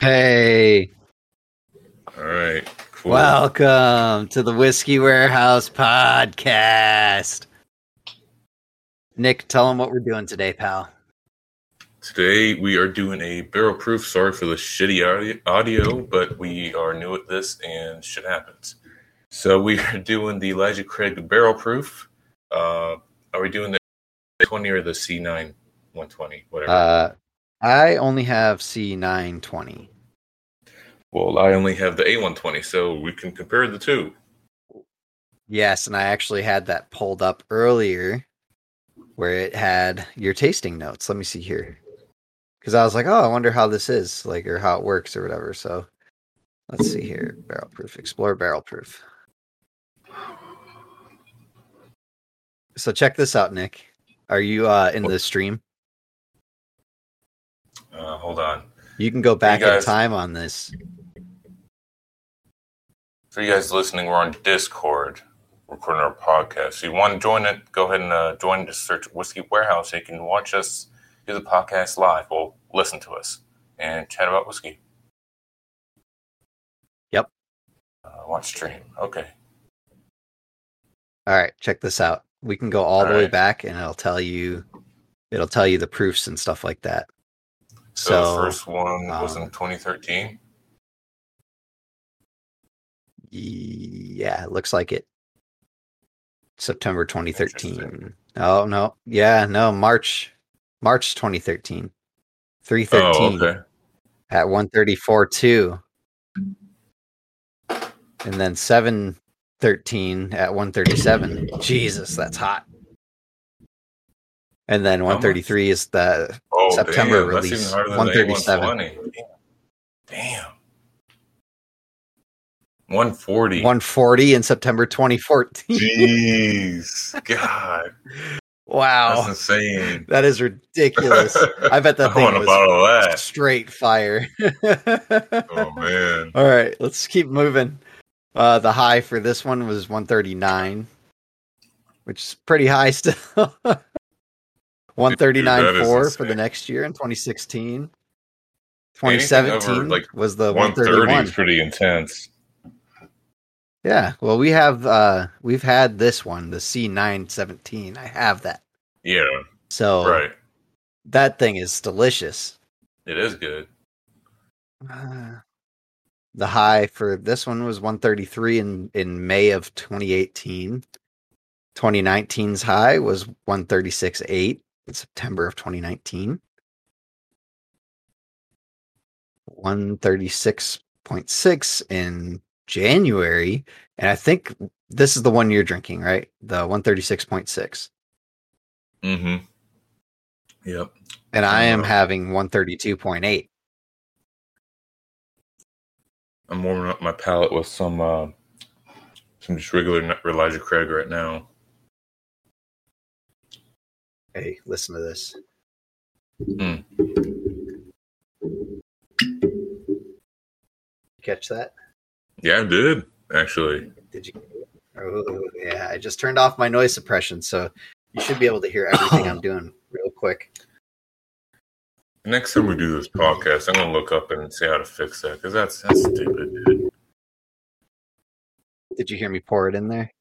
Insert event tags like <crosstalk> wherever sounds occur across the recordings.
Hey, All right. Cool. welcome to the Whiskey Warehouse podcast. Nick, tell them what we're doing today, pal. Today we are doing a barrel proof. Sorry for the shitty audio, but we are new at this and shit happens. So we are <laughs> doing the Elijah Craig barrel proof. Uh, are we doing the 20 or the C9 120? Whatever. Uh, I only have C920. well, I only have the A120, so we can compare the two. Yes, and I actually had that pulled up earlier where it had your tasting notes. Let me see here. Because I was like, oh, I wonder how this is, like, or how it works or whatever. So let's see here. Barrel proof, explore barrel proof. So check this out, Nick. Are you uh, in the stream? Uh, hold on. You can go back in time on this. For you guys listening, we're on Discord recording our podcast. So you want to join it, go ahead and uh, join. Just search Whiskey Warehouse. You can watch us do the podcast live. Well, listen to us and chat about whiskey. Yep. Uh, watch stream. Okay. All right, check this out. We can go all, All the way back, and it'll tell you, it'll tell you the proofs and stuff like that. So, So, the first one was in um, 2013. yeah, it looks like it. September 2013. Oh no, yeah, no, March, March 2013. 313 Oh, okay. at 134 2 and then 713 at 137 jesus that's hot and then 133 is the Oh, September damn, release, That's even harder than 137. the Damn. 140. 140 in september 2014 Jeez. <laughs> God. wow That's insane. that is ridiculous <laughs> i bet that I thing was straight fire Oh man. <laughs> all right let's keep moving uh the high for this one was 139 which is pretty high still 139 Dude, that is 4 for the next year in 2016 2017 over, like, was the 130 131 is pretty intense. yeah well we have uh we've had this one the c917 i have that Yeah, so right. that thing is delicious It is good. Uh, the high for this one was 133 in in May of 2018. 2019's high was 136.8 in September of 2019. 136.6 in January, and I think this is the one you're drinking, right? The 136.6. Mm-hmm. Yep. And I am Oh. having 132.8. I'm warming up my palate with some uh some just regular Elijah Craig right now. Hey, listen to this. Mm. Catch that? Yeah, I did actually. Did you? Oh, yeah. I just turned off my noise suppression, so you should be able to hear everything I'm doing real quick. Next time we do this podcast, I'm gonna look up and see how to fix that because that's that's stupid, dude. Did you hear me pour it in there?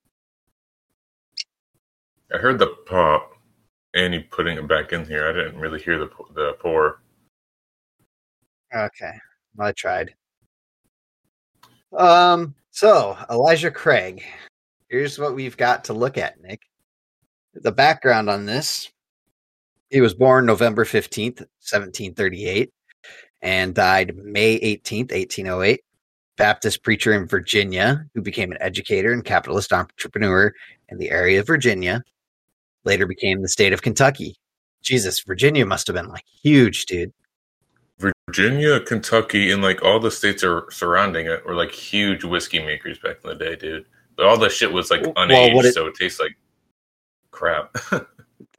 I heard the pop, you putting it back in here. I didn't really hear the the pour. Okay, I tried. Um. So Elijah Craig. Here's what we've got to look at, Nick. The background on this. He was born November 15th, 1738, and died May 18th, 1808. Baptist preacher in Virginia who became an educator and capitalist entrepreneur in the area of Virginia. Later became the state of Kentucky. Jesus, Virginia must have been like huge, dude. Virginia, Kentucky, and like all the states are surrounding it were like huge whiskey makers back in the day, dude. But all the shit was like unaged, what it- so it tastes like crap. <laughs>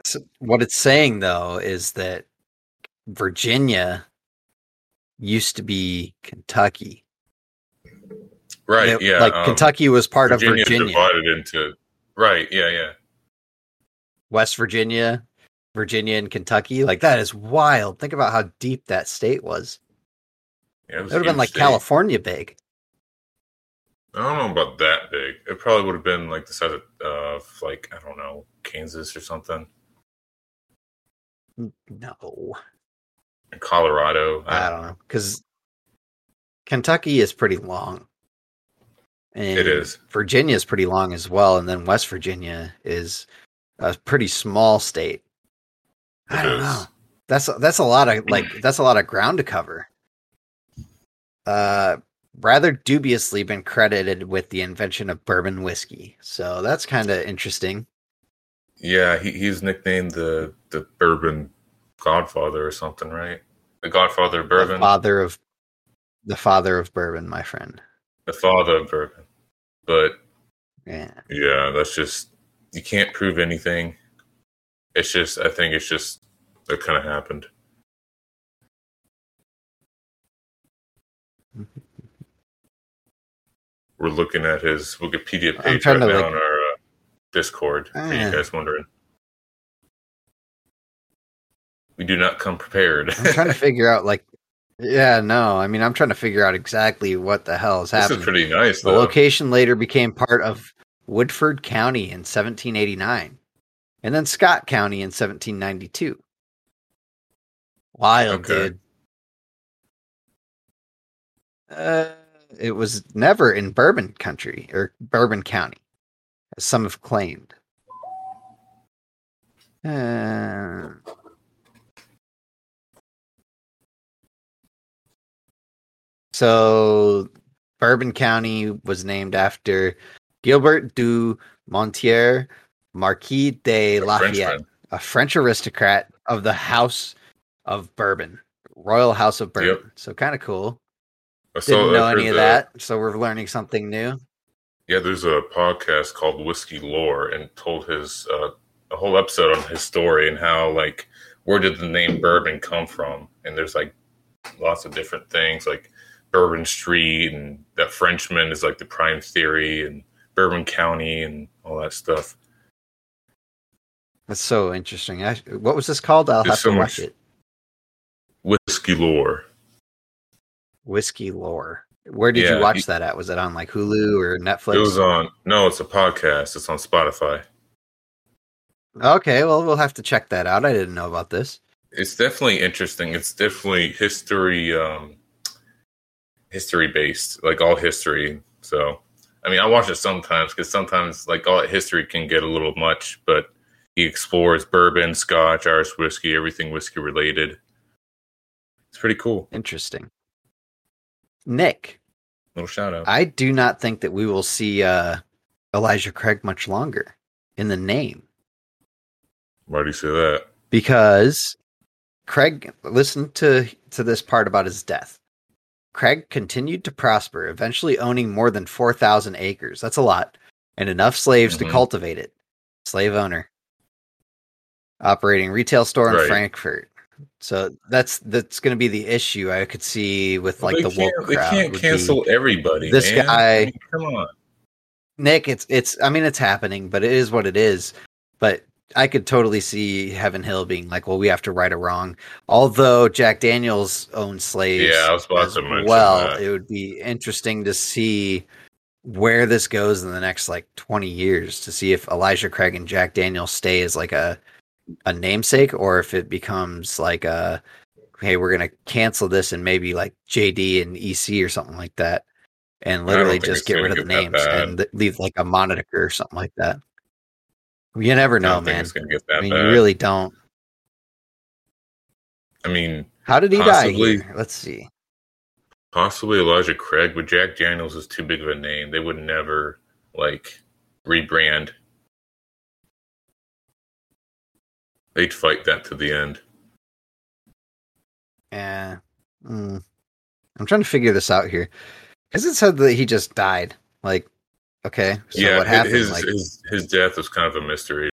So what it's saying though is that Virginia used to be Kentucky. right? It- yeah. like um, Kentucky was part Virginia of Virginia. divided into right. Yeah, yeah. West Virginia, Virginia and Kentucky. Like that is wild. Think about how deep that state was. Yeah, it It would have been like state. California big. I don't know about that big. It probably would have been like the size of, uh, like I don't know, Kansas or something, No, Colorado. I don't know because Kentucky is pretty long. And It is. Virginia is pretty long as well, and then West Virginia is a pretty small state. I don't know. That's that's a lot of <clears throat> like that's a lot of ground to cover. Uh, rather dubiously been credited with the invention of bourbon whiskey, so that's kind of interesting. Yeah, he, he's nicknamed the the bourbon Godfather or something, right? The Godfather of The bourbon, father of the father of bourbon, my friend. the father of bourbon. But Yeah. yeah, that's just you can't prove anything. It's just I think it's just it kind of happened. We're looking at his Wikipedia page right now like- on our uh, Discord. For you Ah. guys wondering, we do not come prepared. I'm trying to <laughs> figure out like yeah, no. I mean, I'm trying to figure out exactly what the hell is this happening. is pretty nice, the location later became part of Woodford County in 1789 and then Scott County in 1792. Wild, Okay. dude. Uh, it was never in Bourbon country or Bourbon County, as some have claimed. Uh, so, Bourbon County was named after Gilbert du Montier, Marquis de A Lafayette, Frenchman. a French aristocrat of the House of Bourbon, Royal House of Bourbon. So, kind of cool. I Didn't know any of that- that. So, we're learning something new. Yeah, there's a podcast called Whiskey Lore, and told his uh, a whole episode on his story and how like where did the name bourbon come from? And there's like lots of different things like Bourbon Street and that Frenchman is like the prime theory and Bourbon County and all that stuff. That's so interesting. I, what was this called? I'll There's have so to watch it. Whiskey Lore. Whiskey Lore. Where did Yeah, you watch that at? Was it on like Hulu or Netflix? It was on no, it's a podcast. It's on Spotify. Okay, well, we'll have to check that out. I didn't know about this. It's definitely interesting. It's definitely history um history based, like all history. So, I mean, I watch it sometimes because sometimes like all that history can get a little much, but he explores bourbon, scotch, Irish whiskey, everything whiskey related. It's pretty cool. Interesting. Nick, Little shout out. I do not think that we will see uh, Elijah Craig much longer in the name Why do you say that? because Craig, listen to to this part about his death. Craig continued to prosper, eventually owning more than 4,000 acres. That's a lot. And enough slaves Mhm. to cultivate it. Slave owner. Operating retail store in Right. Frankfort. So that's that's going to be the issue I could see with like the woke can't, they crowd. can't cancel everybody. this man. guy- I mean, come on. Nick, it's it's I mean it's happening, but it is what it is. But I could totally see Heaven Hill being like, well, we have to right a wrong. Although Jack Daniels owns slaves Yeah, I was about as to mention well, that. it would be interesting to see where this goes in the next like 20 years to see if Elijah Craig and Jack Daniels stay as like a a namesake or if it becomes like a hey, we're gonna cancel this and maybe like JD and EC or something like that. And literally just get rid of the names and leave like a moniker or something like that. You never know, man. it's get that I mean, bad. you really don't. I mean, How did he Possibly. die here? Let's see. Possibly Elijah Craig, but Jack Daniels is too big of a name. They would never like rebrand. They'd fight that to the end. Yeah. Mm. I'm trying to figure this out here. Because it said that he just died. Like, okay. So yeah, what happened? his, like, his his death was kind of a mystery.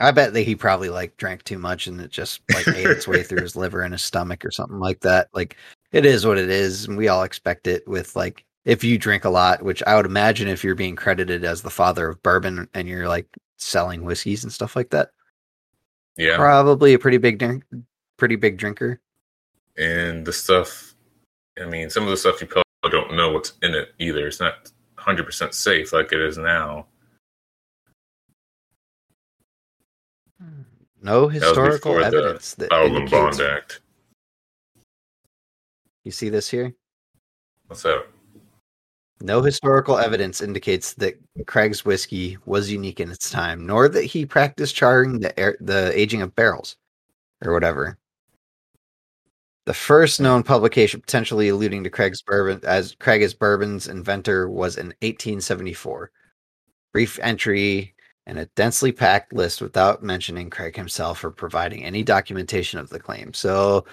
I bet that he probably like drank too much and it just like ate its way through <laughs> his liver and his stomach or something like that. Like, it is what it is. And we all expect it with like, if you drink a lot, which I would imagine if you're being credited as the father of bourbon and you're like selling whiskeys and stuff like that, Yeah, probably a pretty big drink, pretty big drinker. and the stuff. I mean, some of the stuff you probably don't know what's in it either. It's not 100% safe like it is now. No historical before the evidence that and indicates. Bond Act. You see this here? What's that? No historical evidence indicates that Craig's whiskey was unique in its time, nor that he practiced charring the air, the aging of barrels or whatever. The first known publication potentially alluding to Craig's bourbon as Craig as bourbon's inventor was in 1874. Brief entry and a densely packed list without mentioning Craig himself or providing any documentation of the claim. So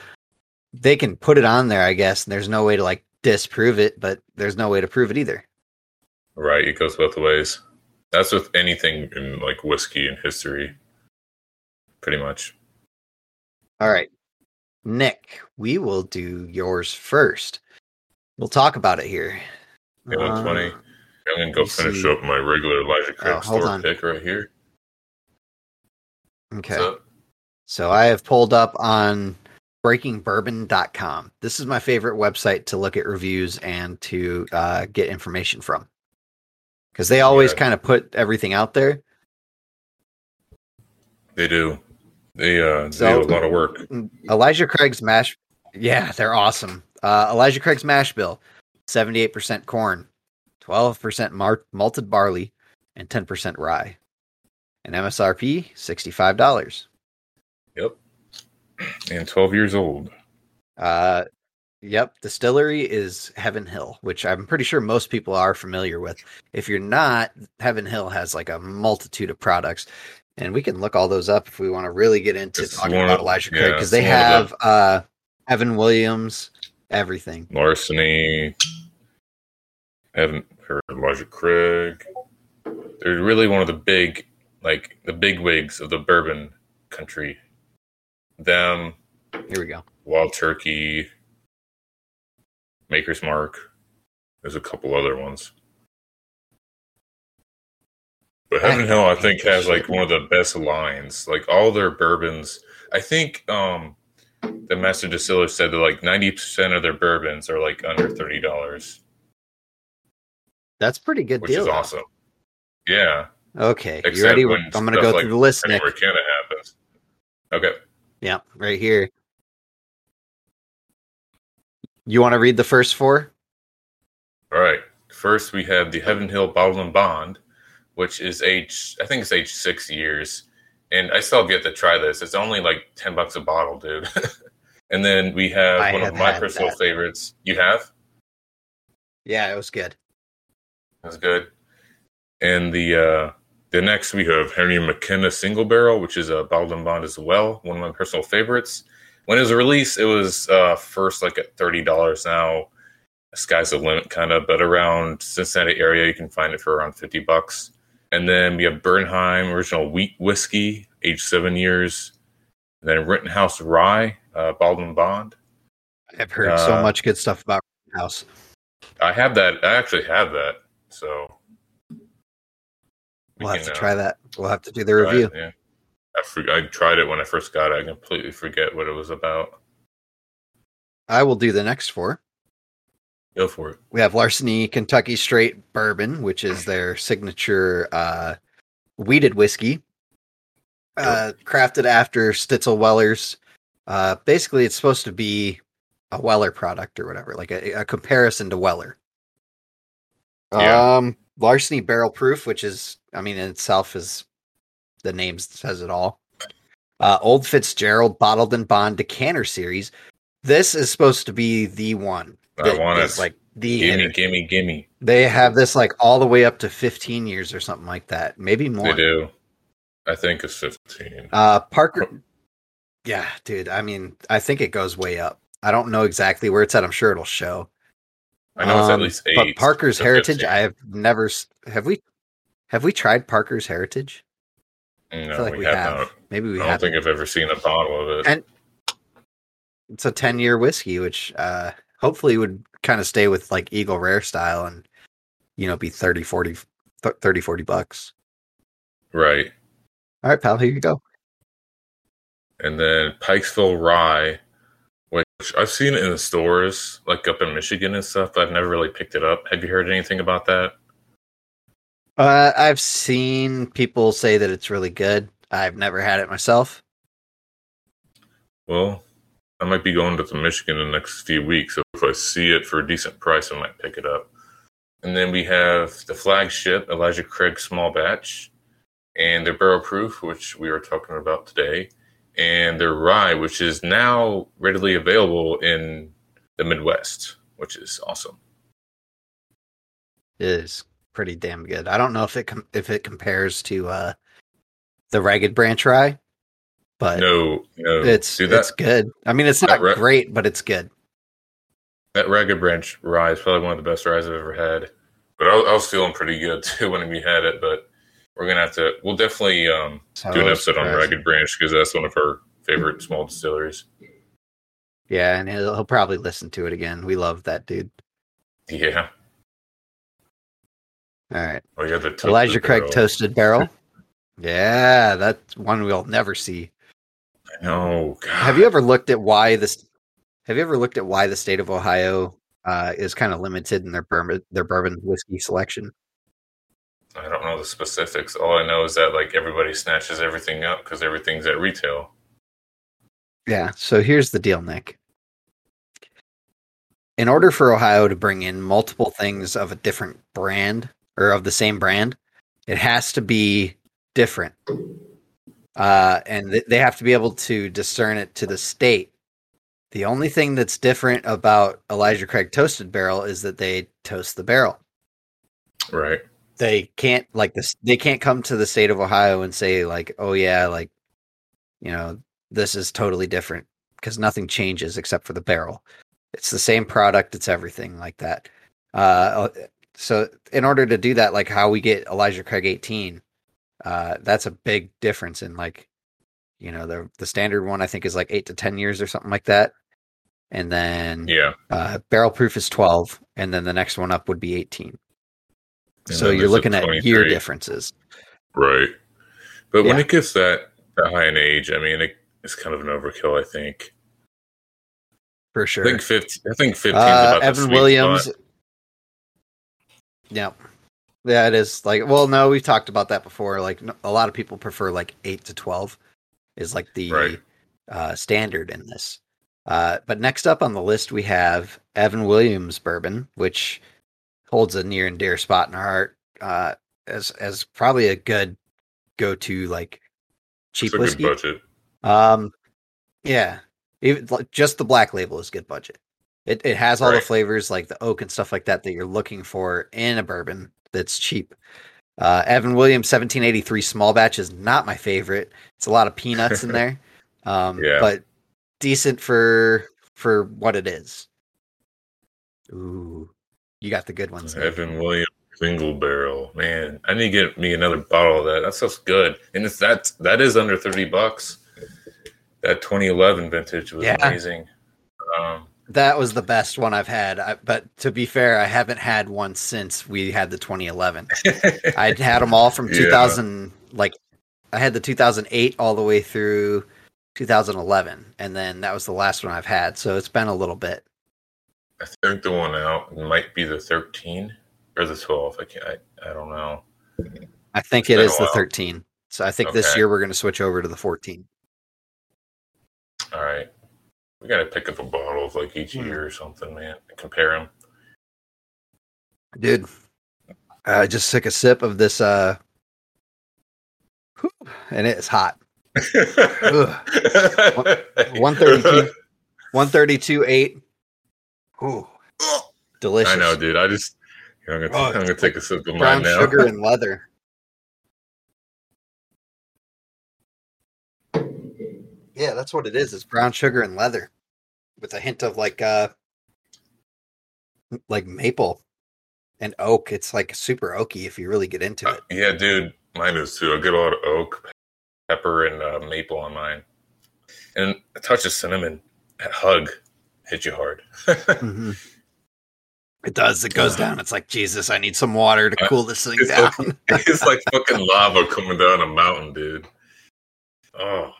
they can put it on there, I guess, and there's no way to like disprove it, but there's no way to prove it either. Right, it goes both ways. That's with anything in like whiskey and history, pretty much. All right. Nick, we will do yours first. We'll talk about it here. Know, Uh, 20. I'm gonna go finish see- up my regular Elijah Craig Oh, store on. pick right here. Okay. So I have pulled up on breakingbourbon.com. This is my favorite website to look at reviews and to uh, get information from. Because they always Yeah. kind of put everything out there. They do. They uh So- they do a lot of work. Elijah Craig's mash. Yeah, they're awesome. Uh, Elijah Craig's mash bill 78% corn, 12% mar- malted barley, and 10% rye. And MSRP $65. Yep. And 12 years old. Uh, yep, distillery is Heaven Hill, which I'm pretty sure most people are familiar with. If you're not, Heaven Hill has like a multitude of products, and we can look all those up if we want to really get into It's talking about of- Elijah Craig because it's they have the- uh, Evan Williams, everything. Larceny. Haven't heard Elijah Craig. They're really one of the big, like the big wigs of the bourbon country. Them, Here we go. Wild Turkey, Maker's Mark. There's a couple other ones. But Heaven Hill, I think, has like one of the best lines. Like all their bourbons, I think um the master distiller said that like ninety percent of their bourbons are like under thirty dollars, That's pretty good which deal. is awesome. Yeah, Okay, you ready? I'm going to go like through the list, Nick. Canada happens. Okay, Yeah, right here. You want to read the first four? all right. First, we have the Heaven Hill Bottle and Bond, which is age I think it's age six years, and I still get to try this. It's only like ten bucks a bottle, dude. <laughs> and then we have I one have of my personal that. favorites. You have? Yeah, it was good. That's good. And the uh the next we have Henry McKenna Single Barrel, which is a bottled and bond as well, one of my personal favorites. When it was released, it was uh first like at thirty dollars. Now, sky's the limit, kind of. But around Cincinnati area, you can find it for around fifty bucks. And then we have Bernheim Original Wheat Whiskey, aged seven years. And then Rittenhouse Rye, uh, and bond. I've heard so Uh, much good stuff about House. I have that. I actually have that. So we We'll have can, to uh, try that. We'll have to do the review. yeah. I, for, I tried it when I first got it. I completely forget what it was about. I will do the next four. Go for it. We have Larceny Kentucky Straight Bourbon, which is their signature uh, wheated whiskey, uh, crafted after Stitzel Weller's. Uh, basically, it's supposed to be a Weller product or whatever, like a, a comparison to Weller. Yeah. Um, Larceny Barrel Proof, which is, I mean, in itself is the name says it all. Uh, Old Fitzgerald Bottled and Bond Decanter Series. This is supposed to be the one. I want it. like the Gimme, gimme, gimme. They have this like all the way up to 15 years or something like that, maybe more. They do. I think it's 15. Uh, Parker, yeah, dude. I mean, I think it goes way up. I don't know exactly where it's at. I'm sure it'll show. I know it's at Um, least 8. But Parker's Heritage, 15. I have never. Have we? Have we tried Parker's Heritage? I feel like we, we, have, have. not. Maybe we I don't have. think I've ever seen a bottle of it. And- It's a 10 year whiskey, which uh, hopefully would kind of stay with like Eagle Rare style and you know be 30, 40, th- 30, 40 bucks. right. All right, pal. Here you go. And then Pikesville Rye, which I've seen in the stores, like up in Michigan and stuff, but I've never really picked it up. Have you heard anything about that? Uh, I've seen people say that it's really good. I've never had it myself. Well, I might be going to the Michigan in the next few weeks, so if I see it for a decent price, I might pick it up. And then we have the flagship Elijah Craig Small Batch, and their Barrel Proof, which we are talking about today, and their Rye, which is now readily available in the Midwest, which is awesome. It is pretty damn good. I don't know if it com- if it compares to uh, the Ragged Branch Rye, but No, no, it's Dude, that, it's good. I mean, it's not ra- great, but it's good. that Ragged Branch Rye is probably one of the best ryes I've ever had. But I, was- I was feeling pretty good <laughs> too when we had it. But we're gonna have to. We'll definitely um, So do an episode on. Ragged Branch because that's one of our favorite small distilleries. Yeah, and he'll, he'll probably listen to it again. We love that dude. Yeah. All right, Oh yeah, the Elijah Craig barrel. toasted barrel. <laughs> Yeah, that's one we'll never see. No, God. Have you ever looked at why this? Have you ever looked at why the state of Ohio uh, is kind of limited in their bourbon their bourbon whiskey selection? I don't know the specifics. All I know is that like everybody snatches everything up because everything's at retail. Yeah. So here's the deal, Nick. In order for Ohio to bring in multiple things of a different brand or of the same brand, it has to be different. Uh, and th- they have to be able to discern it to the state. The only thing that's different about Elijah Craig Toasted Barrel is that they toast the barrel. Right. They can't like this. They can't come to the state of Ohio and say like, "Oh yeah, like, you know, this is totally different," because nothing changes except for the barrel. It's the same product. It's everything like that. Uh, so in order to do that, like how we get Elijah Craig 18, uh, that's a big difference in like, you know, the the standard one I think is like eight to ten years or something like that, and then Yeah. uh, barrel proof is 12, and then the next one up would be 18. And so you're looking at year differences. Right. But when it gets that, that high in age, I mean, it, it's kind of an overkill. I think. For sure. I think fifteen. I think fifteen. Uh, Evan Williams. spot. Yep. Yeah, it is like. Well, no, we've talked about that before. Like, a lot of people prefer like eight to twelve, is like the Right. uh, standard in this. Uh, but next up on the list, we have Evan Williams bourbon, which holds a near and dear spot in our heart uh, as as probably a good go to like cheap It's a whiskey. good budget. Um, yeah, even like, just the black label is good budget. It it has all the flavors like the oak and stuff like that that you're looking for in a bourbon that's cheap. Uh, Evan Williams 1783 small batch is not my favorite. It's a lot of peanuts in <laughs> there, um, Yeah. but decent for for what it is. Ooh, you got the good ones. Nick. Evan Williams single barrel. Man, I need to get me another bottle of that. That stuff's good, and it's that that is under thirty bucks. That 2011 vintage was Yeah. amazing. Um, That was the best one I've had. I, but to be fair, I haven't had one since we had the 2011. <laughs> I'd had them all from Yeah. 2000, like I had the 2008 all the way through 2011, and then that was the last one I've had. So it's been a little bit. I think the one out might be the 13 or the 12. I can't. I, I don't know. I think It's it is the 13. So I think this year we're going to switch over to the 14. All right, we got to pick up a bottle of like each Hmm. year or something, man, and compare them. Dude, I just took a sip of this, uh, and it's hot. <laughs> 132, 132, 8. Ooh, delicious. I know, dude. I just. I'm gonna, Oh, I'm gonna take a sip of Brown mine now. sugar <laughs> and leather. Yeah, that's what it is. It's brown sugar and leather with a hint of like uh like maple and oak. It's like super oaky if you really get into Uh, it. yeah, dude. Mine is too. I get a lot of oak, pepper, and uh, maple on mine, and a touch of cinnamon. That hug hit you hard. <laughs> Mhm. It does. It goes down. It's like Jesus. I need some water to Uh, cool this thing it's down. like, <laughs> it's like fucking lava coming down a mountain, dude. Oh,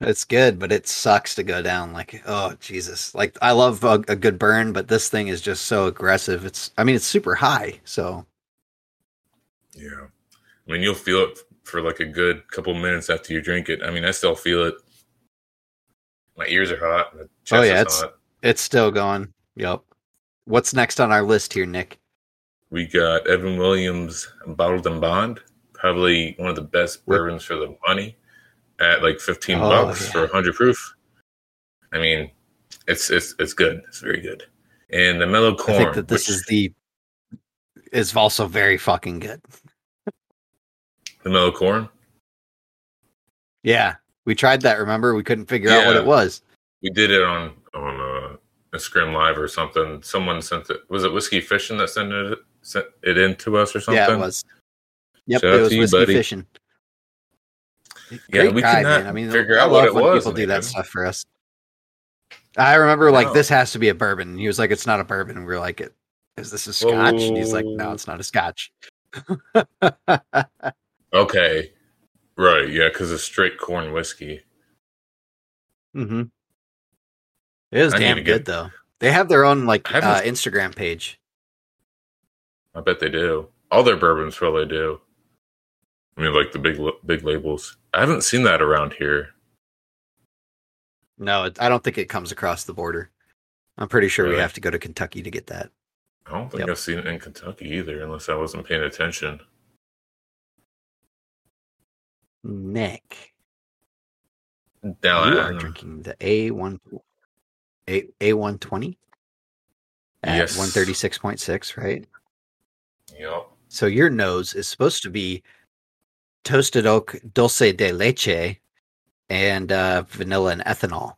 It's good, but it sucks to go down. Like, oh Jesus! Like, I love a, a good burn, but this thing is just so aggressive. It's, I mean, it's super high. So, Yeah. I mean, you'll feel it for like a good couple minutes after you drink it. I mean, I still feel it. My ears are hot. My chest Oh, yeah, is it's- hot. it's still going. Yep. What's next on our list here, Nick? We got Evan Williams Bottled and Bond, probably one of the best bourbons for the money at like 15 Oh, bucks yeah. for 100 proof. I mean, it's it's it's good. It's very good. And the mellow corn. I think that this which- is the is also very fucking good. the mellow corn. Yeah, we tried that. Remember, we couldn't figure out what it was. We did it on on uh, Instagram Live or something. Someone sent it. Was it Whiskey Fishing that sent it sent it in to us or something? Yeah, it was. Yep, Shout it was you, whiskey buddy. fishing. Yeah, Great we guy, man. I mean, figure I out what love it when was, People do that stuff for us. I remember, like, No. this has to be a bourbon. And he was like, "It's not a bourbon." And we were like, "It is this a scotch?" And he's like, "No, it's not a scotch." <laughs> Okay, right? Yeah, because it's straight corn whiskey. hmm It is I damn good get- though. They have their own like uh, Instagram page. I bet they do. All their bourbons probably do. I mean, like the big big labels. I haven't seen that around here. No, it, I don't think it comes across the border. I'm pretty sure we have to go to Kentucky to get that. I don't think Yep. I've seen it in Kentucky either, unless I wasn't paying attention. Nick, Now, you I- are drinking the A one A A one twenty at Yes. one thirty six point six, right? Yep. So your nose is supposed to be toasted oak dulce de leche and uh, vanilla and ethanol.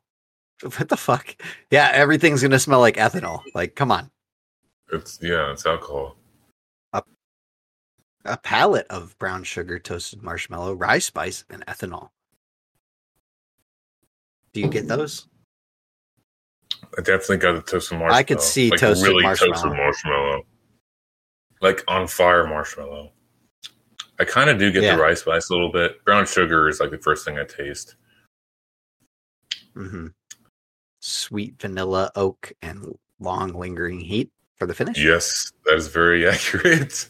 <laughs> What the fuck? Yeah, everything's gonna smell like ethanol. Like, come on. It's yeah, it's alcohol. A palate of brown sugar, toasted marshmallow, rye spice, and ethanol. Do you get those? I definitely got the toasted marshmallow. I could see toasted marshmallow. toasted marshmallow, like on fire marshmallow. I kind of do get Yeah. the rice spice a little bit. Brown sugar is like the first thing I taste. hmm Sweet vanilla, oak, and long lingering heat for the finish. Yes, that is very <laughs> accurate.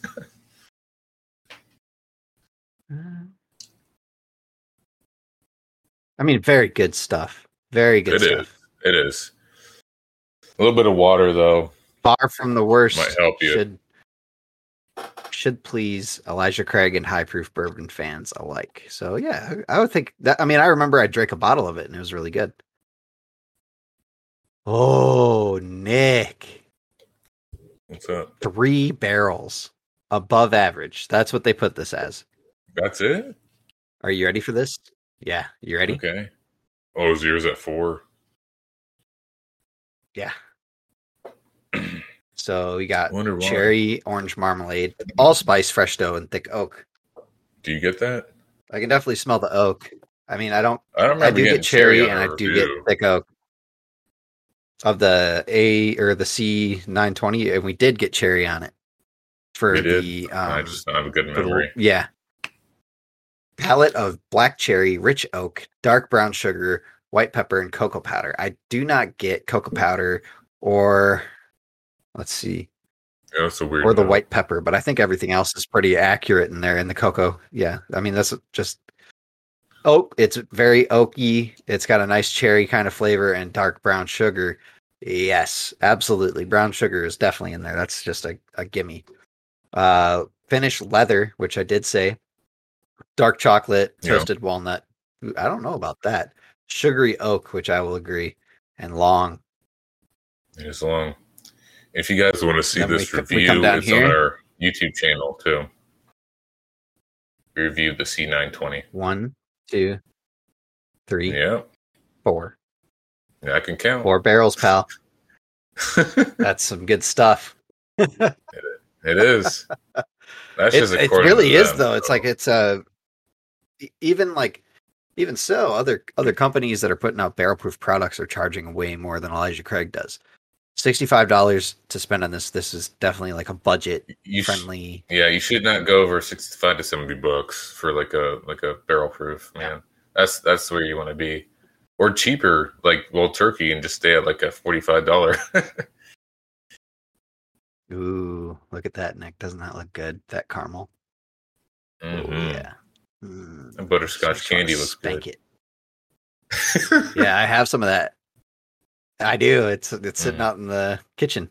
I mean, very good stuff. Very good It is. stuff. it is. A little bit of water though Far from the worst. might help you. Should should please Elijah Craig and high proof bourbon fans alike. So yeah, I would think that. I mean, I remember I drank a bottle of it and it was really good. Oh, Nick, What's up? three barrels above average. That's what they put this as. That's it. Are you ready for this? Yeah, you ready? Okay. Oh, is yours at four? Yeah. So we got Wonder why. cherry, orange marmalade, allspice, fresh dough, and thick oak. Do you get that? I can definitely smell the oak. I mean, I don't. I don't I do get cherry, and I do review. get thick oak of the A or the C nine twenty, and we did get cherry on it for We did? the. I Um, just don't have a good for the- memory. yeah. Palate of black cherry, rich oak, dark brown sugar, white pepper, and cocoa powder. I do not get cocoa powder or let's see, Yeah, that's a weird. or the white pepper, but I think everything else is pretty accurate in there in the cocoa. Yeah. I mean, that's just oak. It's very oaky. It's got a nice cherry kind of flavor and dark brown sugar. Yes, absolutely. Brown sugar is definitely in there. That's just a, a gimme. Uh, finished leather, which I did say. Dark chocolate, Yeah. toasted walnut. I don't know about that. Sugary oak, which I will agree, and long. It's long. If you guys want to see this we review, it's here. on our YouTube channel too. We reviewed the C920. One, two, three, Yeah, four. yeah, I can count. Four barrels, pal. <laughs> That's some good stuff. <laughs> it is. That's It's, just it really to is them, though. It's like it's uh e- even like even so, other other companies that are putting out barrel proof products are charging way more than Elijah Craig does. Sixty five dollars to spend on this. This is definitely like a budget you sh- friendly. yeah, you should not go over sixty-five to seventy bucks for like a like a barrel proof, man. That's that's where you want to be. or cheaper, like Wild Turkey, and just stay at like a forty-five dollar. <laughs> Ooh, look at that, Nick. Doesn't that look good? That caramel. Oh Mhm. yeah. Mm, And butterscotch candy looks spank good. it. Yeah, I have some of that. I do. It's it's sitting Mm. out in the kitchen.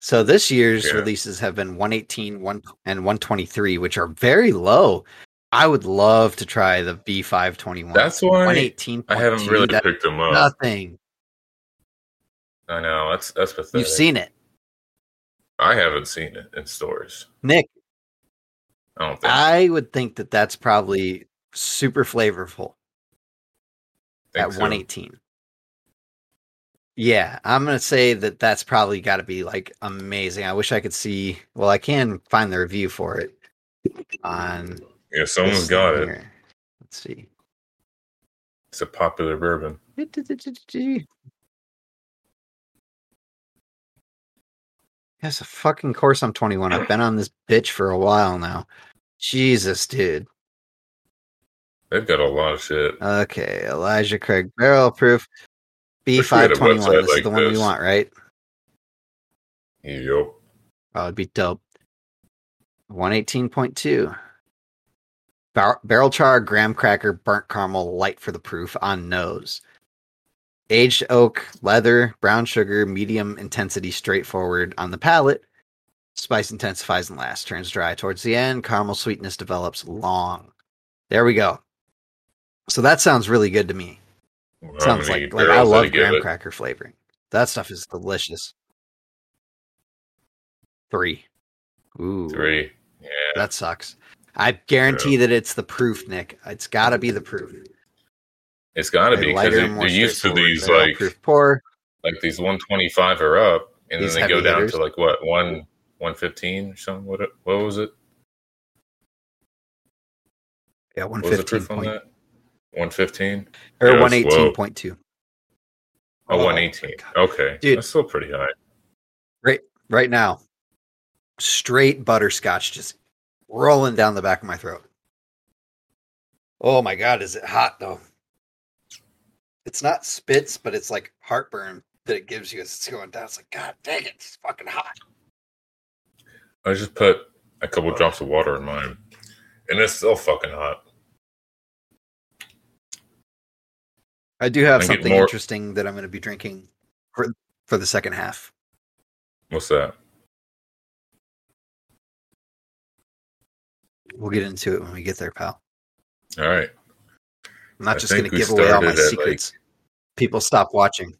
So this year's Yeah. releases have been 118, 1 and 123, which are very low. I would love to try the B521. That's why 118. I haven't really picked them up. nothing. I know that's that's pathetic. You've seen it. I haven't seen it in stores. Nick, I don't think. I would think that that's probably super flavorful think at so. 118. Yeah, I'm going to say that that's probably got to be like amazing. I wish I could see, well, I can find the review for it on Yeah, someone's got it. here. Let's see. It's a popular bourbon. Yes, a fucking course I'm 21. I've been on this bitch for a while now. Jesus, dude. They've got a lot of shit. Okay, Elijah Craig barrel proof Had a B521. website This is the one we want, right? Yup. Oh, it'd be dope. 118.2. Bar- barrel char, graham cracker, burnt caramel, light for the proof on nose. Aged oak, leather, brown sugar, medium intensity, straightforward on the palate. Spice intensifies and lasts, turns dry towards the end. Caramel sweetness develops long. There we go. So that sounds really good to me. Sounds like like I love graham cracker flavoring. That stuff is delicious. Three. Ooh, Three. Yeah. That sucks. I guarantee that it's the proof, Nick. It's got to be the proof. It's got to be because they're used to these like proof pour. like these 125 or up, and These then they go down hitters. to like what one 115 or something. What what was it? Yeah, What was the proof on point that? 115. or Yes, one eighteen point two. Oh, Oh, 118. my Okay, Dude. that's still pretty high. Right right now, straight butterscotch just rolling down the back of my throat. Oh my god, is it hot though? It's not spits, but it's like heartburn that it gives you as it's going down. It's like, God dang it, it's fucking hot. I just put a couple drops of water in mine, and it's still fucking hot. I do have something more- interesting that I'm going to be drinking for for the second half. What's that? We'll get into it when we get there, pal. All right. I'm not I just going to give away all my at, like- secrets. People stop watching.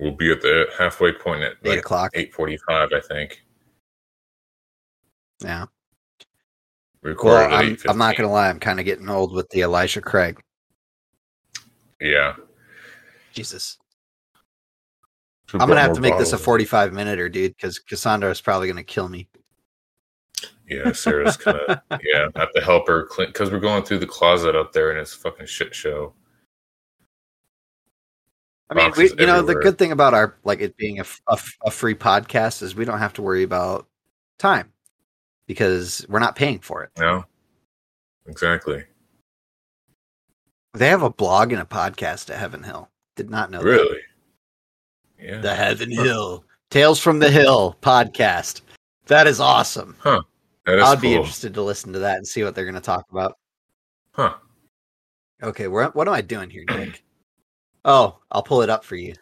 We'll be at the halfway point at Eight like o'clock. 8:45, I think. Yeah. We Well, I'm, I'm not going to lie. I'm kind of getting old with the Elijah Craig. Yeah. Jesus. Should've I'm going to have to make this a 45 minute or dude because Cassandra is probably going to kill me. Yeah, Sarah's kind of <laughs> yeah. I have to help her clean because we're going through the closet up there and it's a fucking shit show. I mean, we, you know, the good thing about our like it being a a free podcast is we don't have to worry about time because we're not paying for it. No, exactly. They have a blog and a podcast at Heaven Hill. Did not know that. Really? Yeah. The Heaven Hill Tales from the Hill podcast. That is awesome. Huh. That is I'd be interested to listen to that and see what they're going to talk about. Huh? Okay, where, what am I doing here, Nick? Oh, I'll pull it up for you.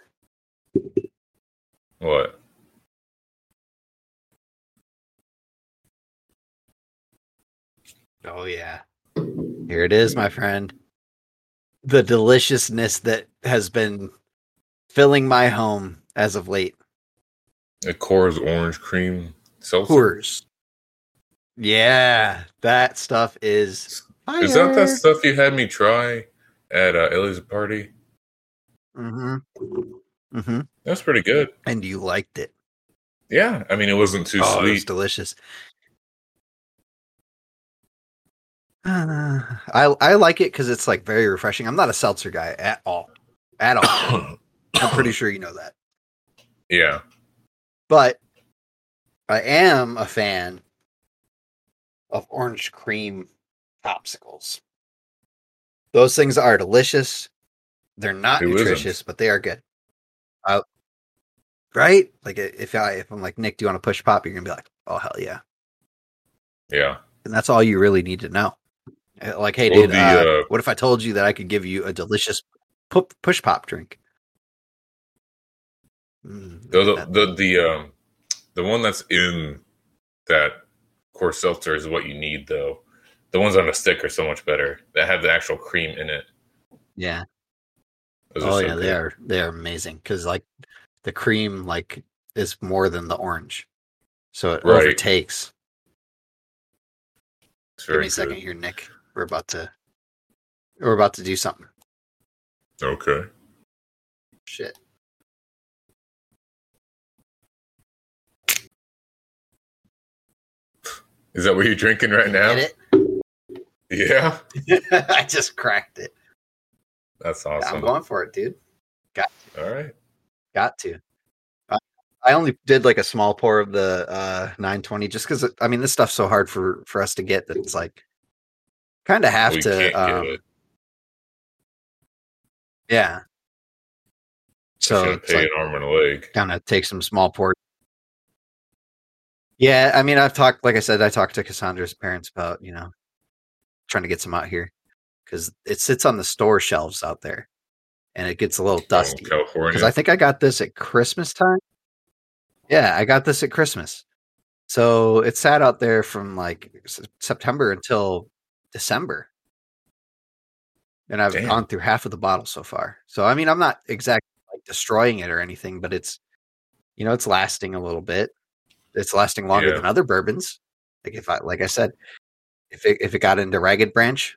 What? Oh yeah. Here it is, my friend. The deliciousness that has been filling my home as of late. The Coors orange cream seltzer. Coors. Yeah, that stuff is fire. Is that that stuff you had me try at uh, Ellie's party? Mm-hmm. Mm-hmm. That's pretty good. And you liked it. Yeah, I mean it wasn't too oh, it was sweet. delicious. Uh, I I like it because it's like very refreshing. I'm not a seltzer guy at all, at all. <coughs> I'm pretty sure you know that. yeah, but I am a fan of orange cream popsicles. Those things are delicious. They're not Who isn't? nutritious, but they are good. Uh, right? Like if I if I'm like Nick, do you want to push pop? You're gonna be like, oh hell yeah, Yeah. and that's all you really need to know. Like, hey, dude, the, uh, uh, what if I told you that I could give you a delicious pu- push pop drink? Mm, The the the, the um the one that's in that core seltzer is what you need though. The ones on a stick are so much better. That have the actual cream in it. yeah. Those Oh so yeah, good. they are they are amazing because like the cream like is more than the orange, so it Right. overtakes. Give me a second good. here, Nick. We're about to we're about to do something. Okay. Shit. Is that what you're drinking right now? Get Yeah. <laughs> I just cracked it. That's awesome. I'm going for it, dude. Got all right. Got to. I- I only did like a small pour of the uh 920 just because I mean this stuff's so hard for for us to get that it's like kind of have We to um, yeah. So So gonna it's pay like, an arm and a leg. kind of take some small pour. Yeah, I mean, I've talked, like I said, I talked to Cassandra's parents about, you know, trying to get some out here because it sits on the store shelves out there and it gets a little dusty. From California. Because I think I got this at Christmas time. Yeah, I got this at Christmas. So it sat out there from like September until December. And I've Damn. gone through half of the bottle so far. So I mean, I'm not exactly like destroying it or anything, but it's you know, it's lasting a little bit. It's lasting longer Yeah. than other bourbons. Like if I like I said, if it if it got into Ragged Branch,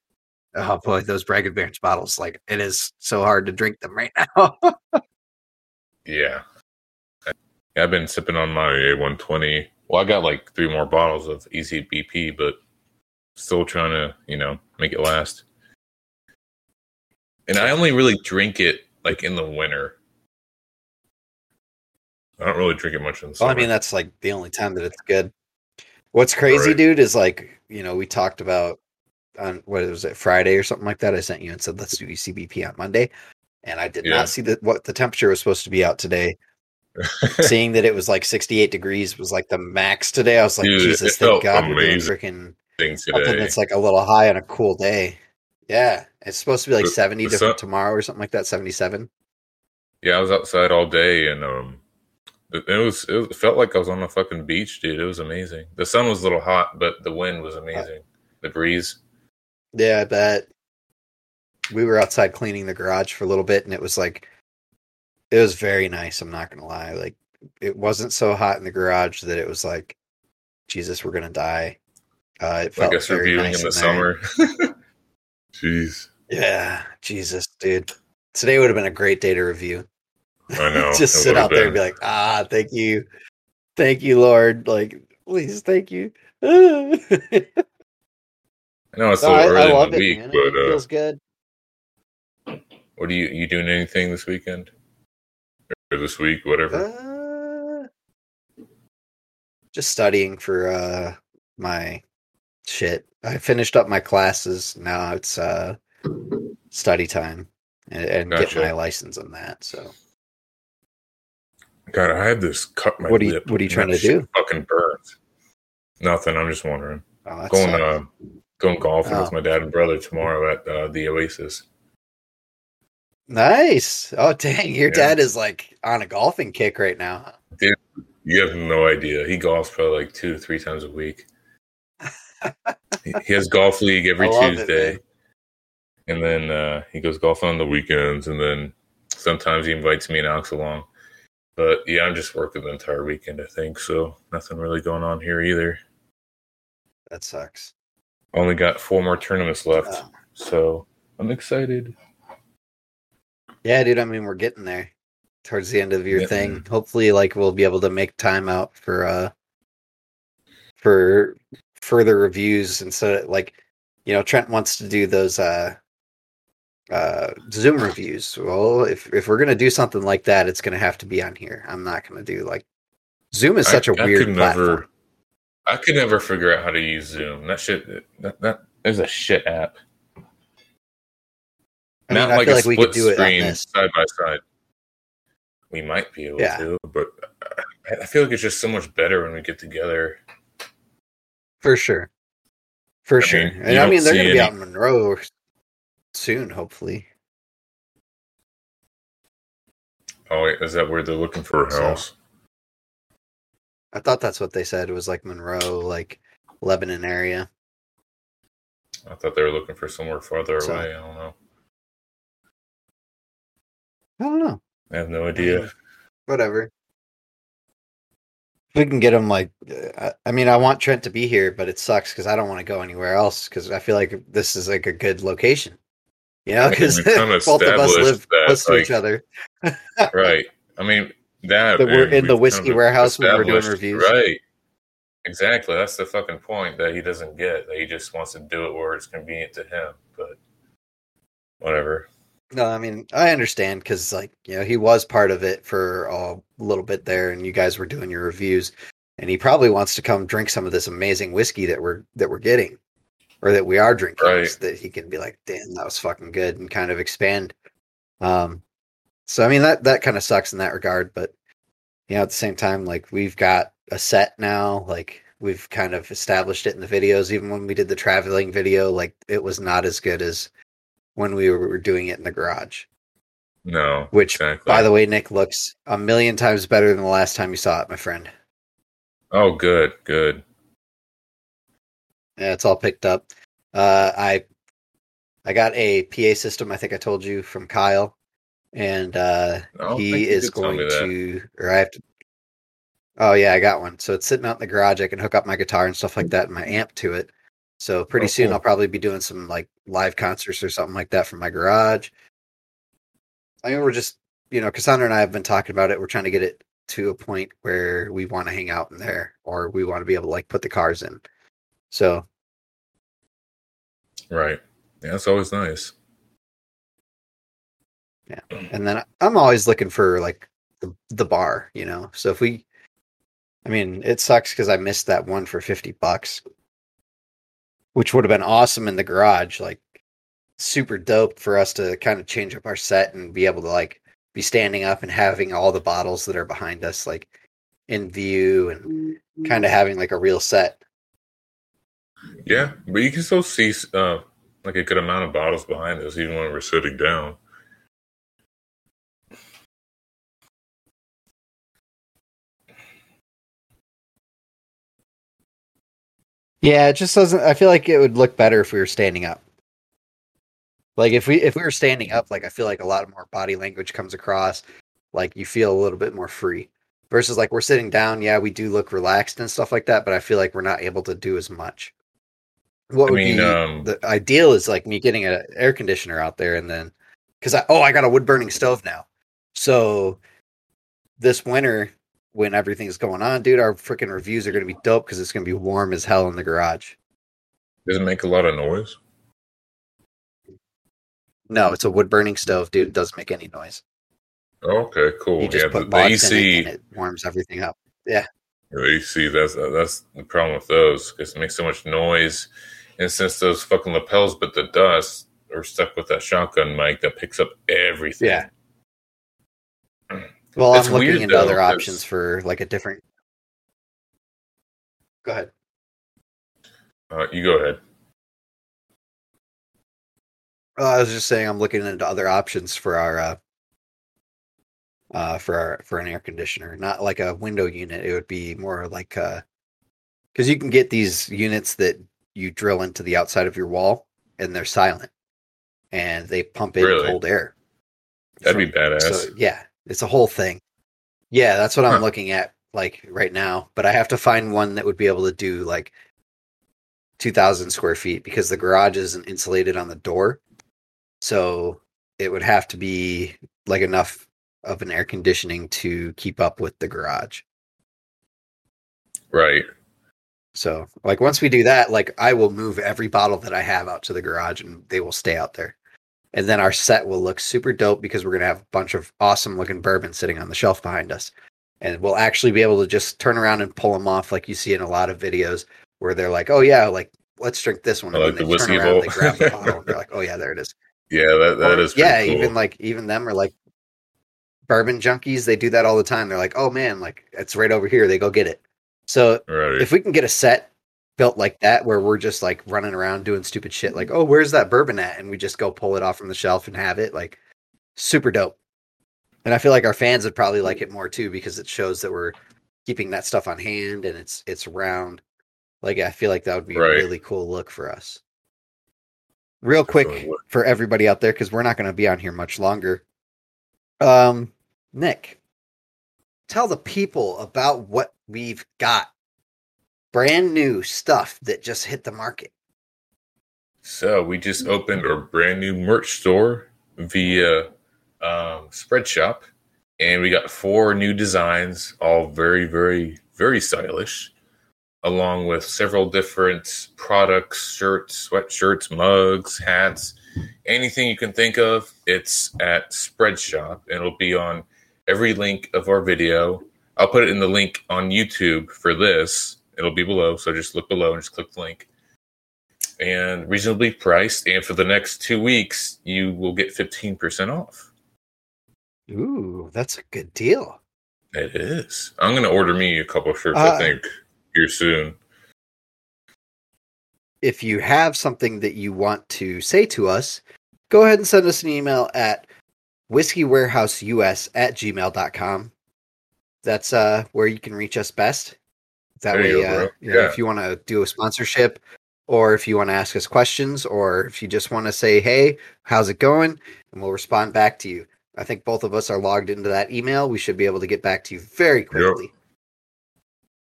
oh boy, those Ragged Branch bottles, like it is so hard to drink them right <laughs> now. Yeah. I've been sipping on my A120. Well, I got like three more bottles of ECBP, but still trying to, you know, make it last. And I only really drink it like in the winter. I don't really drink it much in the Well, summer. I mean, that's like the only time that it's good. What's crazy, Right. dude, is like, you know, we talked about on what was it, Friday or something like that. I sent you and said, let's do ECBP on Monday. And I did Yeah. not see that what the temperature was supposed to be out today. <laughs> Seeing that it was like 68 degrees was like the max today. I was like, Dude, Jesus, thank God we're doing freaking Thing something that's like a little high on a cool day. Yeah. It's supposed to be like The- 70 the to sun- tomorrow or something like that, 77. Yeah, I was outside all day, and um, it, it was it felt like I was on a fucking beach, dude. It was amazing. The sun was a little hot, but the wind was amazing. The breeze. Yeah, I bet. We were outside cleaning the garage for a little bit and it was like it was very nice, I'm not gonna lie. Like it wasn't so hot in the garage that it was like, Jesus, we're gonna die. Uh it I felt guess very reviewing nice in the summer. <laughs> Jeez, Yeah, Jesus, dude. Today would have been a great day to review. I know. <laughs> Just sit out there and be like, ah, thank you. Thank you, Lord. Like, please, thank you. I, <laughs> I know it's a little I early love in the it, week, man. but it uh, feels good. what are you you doing anything this weekend or this week, whatever? Uh, just studying for uh my shit. I finished up my classes. Now it's uh study time and, and Gotcha. get my license on that. So God, I had this cut my What are you- lip. what are you trying to do? Fucking burns. Nothing. I'm just wondering. oh, Going uh, going golfing Oh. with my dad and brother tomorrow at uh, the Oasis. nice. Oh dang, your Yeah. dad is like on a golfing kick right now. You have no idea. He golfs probably like two to three times a week. He has golf league every love it, Tuesday, and then uh, he goes golfing on the weekends, and then sometimes he invites me and Alex along. But yeah, I'm just working the entire weekend. I think so. Nothing really going on here either. That sucks. Only got four more tournaments left, Oh. so I'm excited. Yeah, dude. I mean, we're getting there towards the end of your Yeah. thing. Hopefully, like we'll be able to make time out for uh for further reviews instead of like you know Trent wants to do those uh uh Zoom reviews. Well, if if we're gonna do something like that, it's gonna have to be on here. I'm not gonna do like Zoom is such a I weird could platform. never. I could never figure out how to use Zoom. That shit. That that is a shit app. I mean, Not I like a like we split could do it screen side by side. We might be able Yeah. to, but I- I feel like it's just so much better when we get together. For sure. For I sure. mean, and I mean, they're going to be out in Monroe soon, hopefully. Oh, wait, is that where they're looking for a So- house? I thought that's what they said. It was like Monroe, like Lebanon area. I thought they were looking for somewhere farther So- away. I don't know. I don't know. I have no idea. Whatever. We can get him like. uh, I mean, I want Trent to be here, but it sucks because I don't want to go anywhere else because I feel like this is like a good location. You know, because <laughs> both of us live that, close to like, each other. <laughs> right. I mean, that. We're in the whiskey warehouse when we're doing reviews. Right. Exactly. That's the fucking point that he doesn't get. That he just wants to do it where it's convenient to him. But whatever. No, I mean I understand because like you know he was part of it for a little bit there, and you guys were doing your reviews, and he probably wants to come drink some of this amazing whiskey that we're that we're getting, or that we are drinking, Right. so that he can be like, "Damn, that was fucking good," and kind of expand. Um, so I mean that that kind of sucks in that regard, but you know at the same time, like we've got a set now, like we've kind of established it in the videos. Even when we did the traveling video, like it was not as good as when we were doing it in the garage. No. Which, exactly. By the way, Nick looks a million times better than the last time you saw it, my friend. Oh, good. Good. Yeah, it's all picked up. Uh, I I got a PA system. I think I told you from Kyle, and uh, I don't think he is going to, or I have to. Oh yeah, I got one. So it's sitting out in the garage. I can hook up my guitar and stuff like that, and my amp to it. So pretty Oh, soon cool. I'll probably be doing some like live concerts or something like that from my garage. I mean, we're just you know, Cassandra and I have been talking about it. We're trying to get it to a point where we want to hang out in there, or we want to be able to like put the cars in. So Right. Yeah, it's always nice. Yeah, and then I'm always looking for like the the bar, you know. So if we, I mean, it sucks because I missed that one for fifty bucks, which would have been awesome in the garage, like super dope for us to kind of change up our set and be able to like be standing up and having all the bottles that are behind us like in view and kind of having like a real set. Yeah, but you can still see uh, like a good amount of bottles behind us, even when we're sitting down. Yeah, it just doesn't. I feel like it would look better if we were standing up. Like if we if we were standing up, like I feel like a lot more body language comes across. Like you feel a little bit more free. Versus like we're sitting down, yeah, we do look relaxed and stuff like that, but I feel like we're not able to do as much. What I would mean, be um, the ideal is like me getting an air conditioner out there and then because I oh I got a wood burning stove now. So this winter when everything's going on, dude, our freaking reviews are gonna be dope because it's gonna be warm as hell in the garage. Does it make a lot of noise? No, it's a wood burning stove, dude. It doesn't make any noise. Okay, cool. You just yeah, put the, the in it it warms everything up. Yeah. The AC. That's uh, that's the problem with those because it makes so much noise, and since those fucking lapels, but the dust are stuck with that shotgun mic that picks up everything. Yeah. Well, I'm looking weird, into though, other 'cause- options for like a different. Go ahead. Uh, you go ahead. Uh, I was just saying I'm looking into other options for our uh, uh for our for an air conditioner, not like a window unit. It would be more like uh because you can get these units that you drill into the outside of your wall and they're silent and they pump in Really? cold air. That'd be badass. So yeah, it's a whole thing. Yeah, that's what I'm looking at like right now. But I have to find one that would be able to do like two thousand square feet because the garage isn't insulated on the door. So it would have to be like enough of an air conditioning to keep up with the garage. right. So like once we do that, like I will move every bottle that I have out to the garage and they will stay out there. And then our set will look super dope because we're gonna have a bunch of awesome looking bourbon sitting on the shelf behind us. And we'll actually be able to just turn around and pull them off like you see in a lot of videos where they're like, Oh yeah, like let's drink this one. And like then the turn whiskey around, they grab the bottle and they're <laughs> like, Oh yeah, there it is. Yeah, that that Or- is yeah, cool. even like even them are like bourbon junkies. They do that all the time. They're like, oh man, like it's right over here. They go get it. So right. if we can get a set built like that where we're just like running around doing stupid shit like oh where's that bourbon at? And we just go pull it off from the shelf and have it like super dope. And i feel like our fans would probably like it more too because it shows that we're keeping that stuff on hand and it's it's round. Like i feel like that would be Right. a really cool look for us. Real quick for everybody out there because we're not going to be on here much longer. Um nick tell the people about what we've got brand new stuff that just hit the market. So we just opened our brand new merch store via um, Spreadshop, and we got four new designs, all very, very, very stylish, along with several different products, shirts, sweatshirts, mugs, hats, anything you can think of. It's at Spreadshop, and it'll be on every link of our video. I'll put it in the link on YouTube for this. It'll be below, so just look below and just click the link and reasonably priced. And for the next two weeks, you will get 15% off. Ooh, that's a good deal. It is. I'm going to order me a couple of shirts, Uh, I think, here soon. If you have something that you want to say to us, go ahead and send us an email at whiskeywarehouseus at gmail.com. That's uh, where you can reach us best. That There way, you go, uh, you know, Yeah. if you want to do a sponsorship or if you want to ask us questions or if you just want to say, hey, how's it going? And we'll respond back to you. I think both of us are logged into that email. We should be able to get back to you very quickly.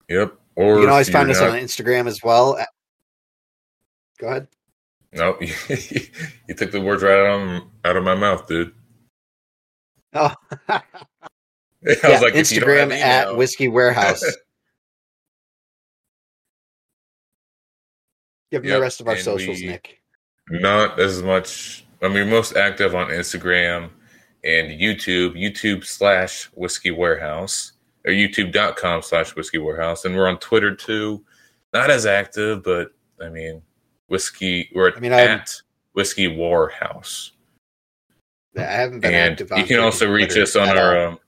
Yep. Or You can always find us not- on Instagram as well. at- Go ahead. No, <laughs> you took the words right out of, out of my mouth, dude. Oh, <laughs> I yeah, was like, if you don't Instagram at Whiskey Warehouse. <laughs> Give them Yep, the rest of our and socials, we- Nick. Not as much. I mean, most active on Instagram and YouTube, YouTube slash Whiskey Warehouse or YouTube.com slash Whiskey Warehouse. And we're on Twitter too. Not as active, but I mean, Whiskey, we're I mean, I'm- at Whiskey Warehouse. I haven't been And active on you can also Twitter reach us on our, um,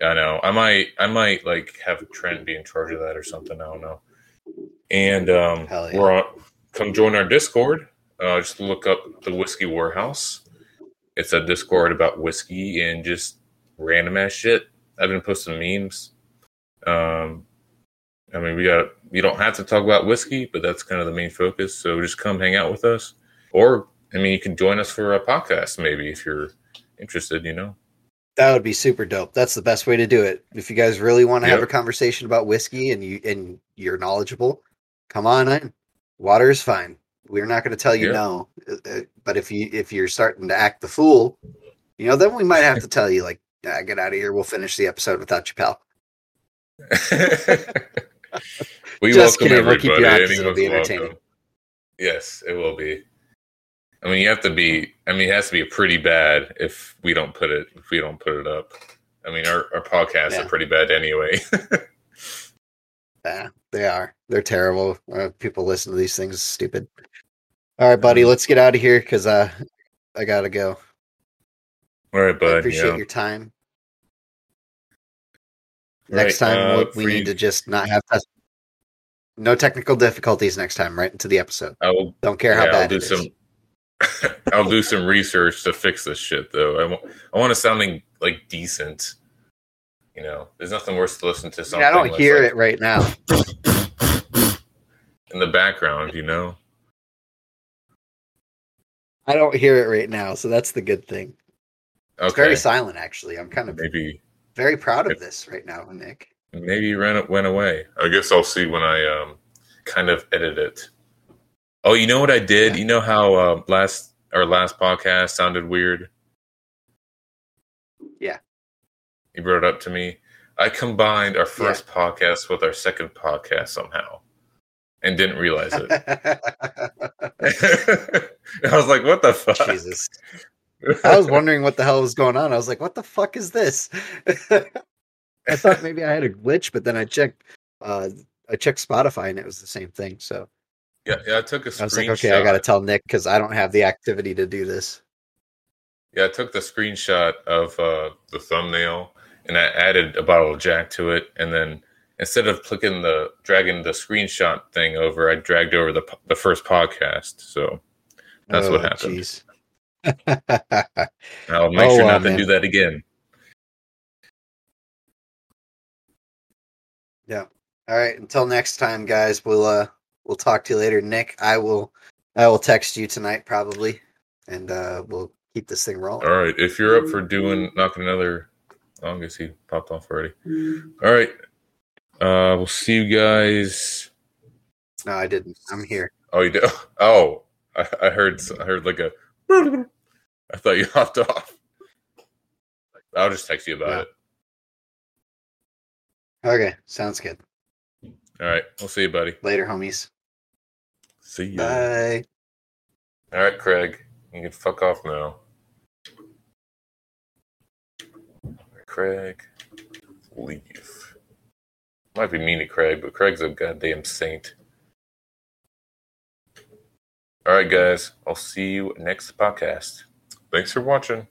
I know, I might, I might like have Trent be in charge of that or something. I don't know. And um, yeah. we're on, come join our Discord. Uh, just look up the Whiskey Warehouse. It's a Discord about whiskey and just random ass shit. I've been posting memes. Um, I mean, we got you don't have to talk about whiskey, but that's kind of the main focus. So just come hang out with us, or I mean, you can join us for a podcast maybe if you're interested. You know, That would be super dope. That's the best way to do it. If you guys really want to have a conversation about whiskey and you and you're knowledgeable, come on in. Water is fine. We're not going to tell you Yep. no. Uh, uh, But if you if you're starting to act the fool, you know, then we might have to tell you like, "Ah, get out of here. We'll finish the episode without you, pal. <laughs> we Just welcome kidding, we'll keep you on it'll be welcome. entertaining. Yes, it will be. I mean, you have to be. I mean, it has to be pretty bad if we don't put it. If we don't put it up. I mean, our our podcasts Yeah. are pretty bad anyway. <laughs> Yeah, they are. They're terrible. Uh, people listen to these things. Stupid. All right, buddy. Mhm. Let's get out of here because uh, I gotta go. All right, I appreciate yeah. your time. Right, Next time uh, we- we need to just not have test- no technical difficulties next time. Right into the episode. I will. Don't care how yeah, I'll do it is. some. <laughs> I'll do some research to fix this shit, though. I want. I want it sounding like decent. You know, there's nothing worse to listen to I, something. mean, I don't hear like it right now. in the background. You know. I don't hear it right now, so that's the good thing. It's Okay. very silent, actually. I'm kind of maybe very proud of this right now, Nick. maybe you ran went away. I guess I'll see when I um kind of edit it. Oh, you know what I did? Yeah. You know how uh, last our last podcast sounded weird. Yeah. You brought it up to me. I combined our first podcast with our second podcast somehow, and didn't realize it. <laughs> <laughs> I was like, "What the fuck?" Jesus. <laughs> I was wondering what the hell was going on. I was like, what the fuck is this? I thought maybe I had a glitch, but then I checked uh I checked Spotify and it was the same thing. So Yeah, yeah. I took a I was like, okay, I got to tell Nick because I don't have the activity to do this. Yeah, I took the screenshot of uh, the thumbnail and I added a bottle of Jack to it, and then instead of clicking the dragging the screenshot thing over, I dragged over the the first podcast. So that's what Oh, happened. jeez. <laughs> I'll make Oh, sure not to man. do that again. Yeah. All right. Until next time, guys. We'll uh we'll talk to you later. Nick, I will I will text you tonight probably, and uh we'll keep this thing rolling. All right, if you're up for doing knocking another, I guess he popped off already. All right, uh, we'll see you guys. No, I didn't. I'm here. Oh, you do? <laughs> Oh, I, I heard. I heard like a. I thought you <laughs> hopped off. I'll just text you about Yeah. it. Okay, sounds good. All right, we'll see you, buddy. Later, homies. See you. Bye. All right, Craig, you can fuck off now. Craig, leave. Might be mean to Craig, but Craig's a goddamn saint. All right, guys, I'll see you next podcast. Thanks for watching.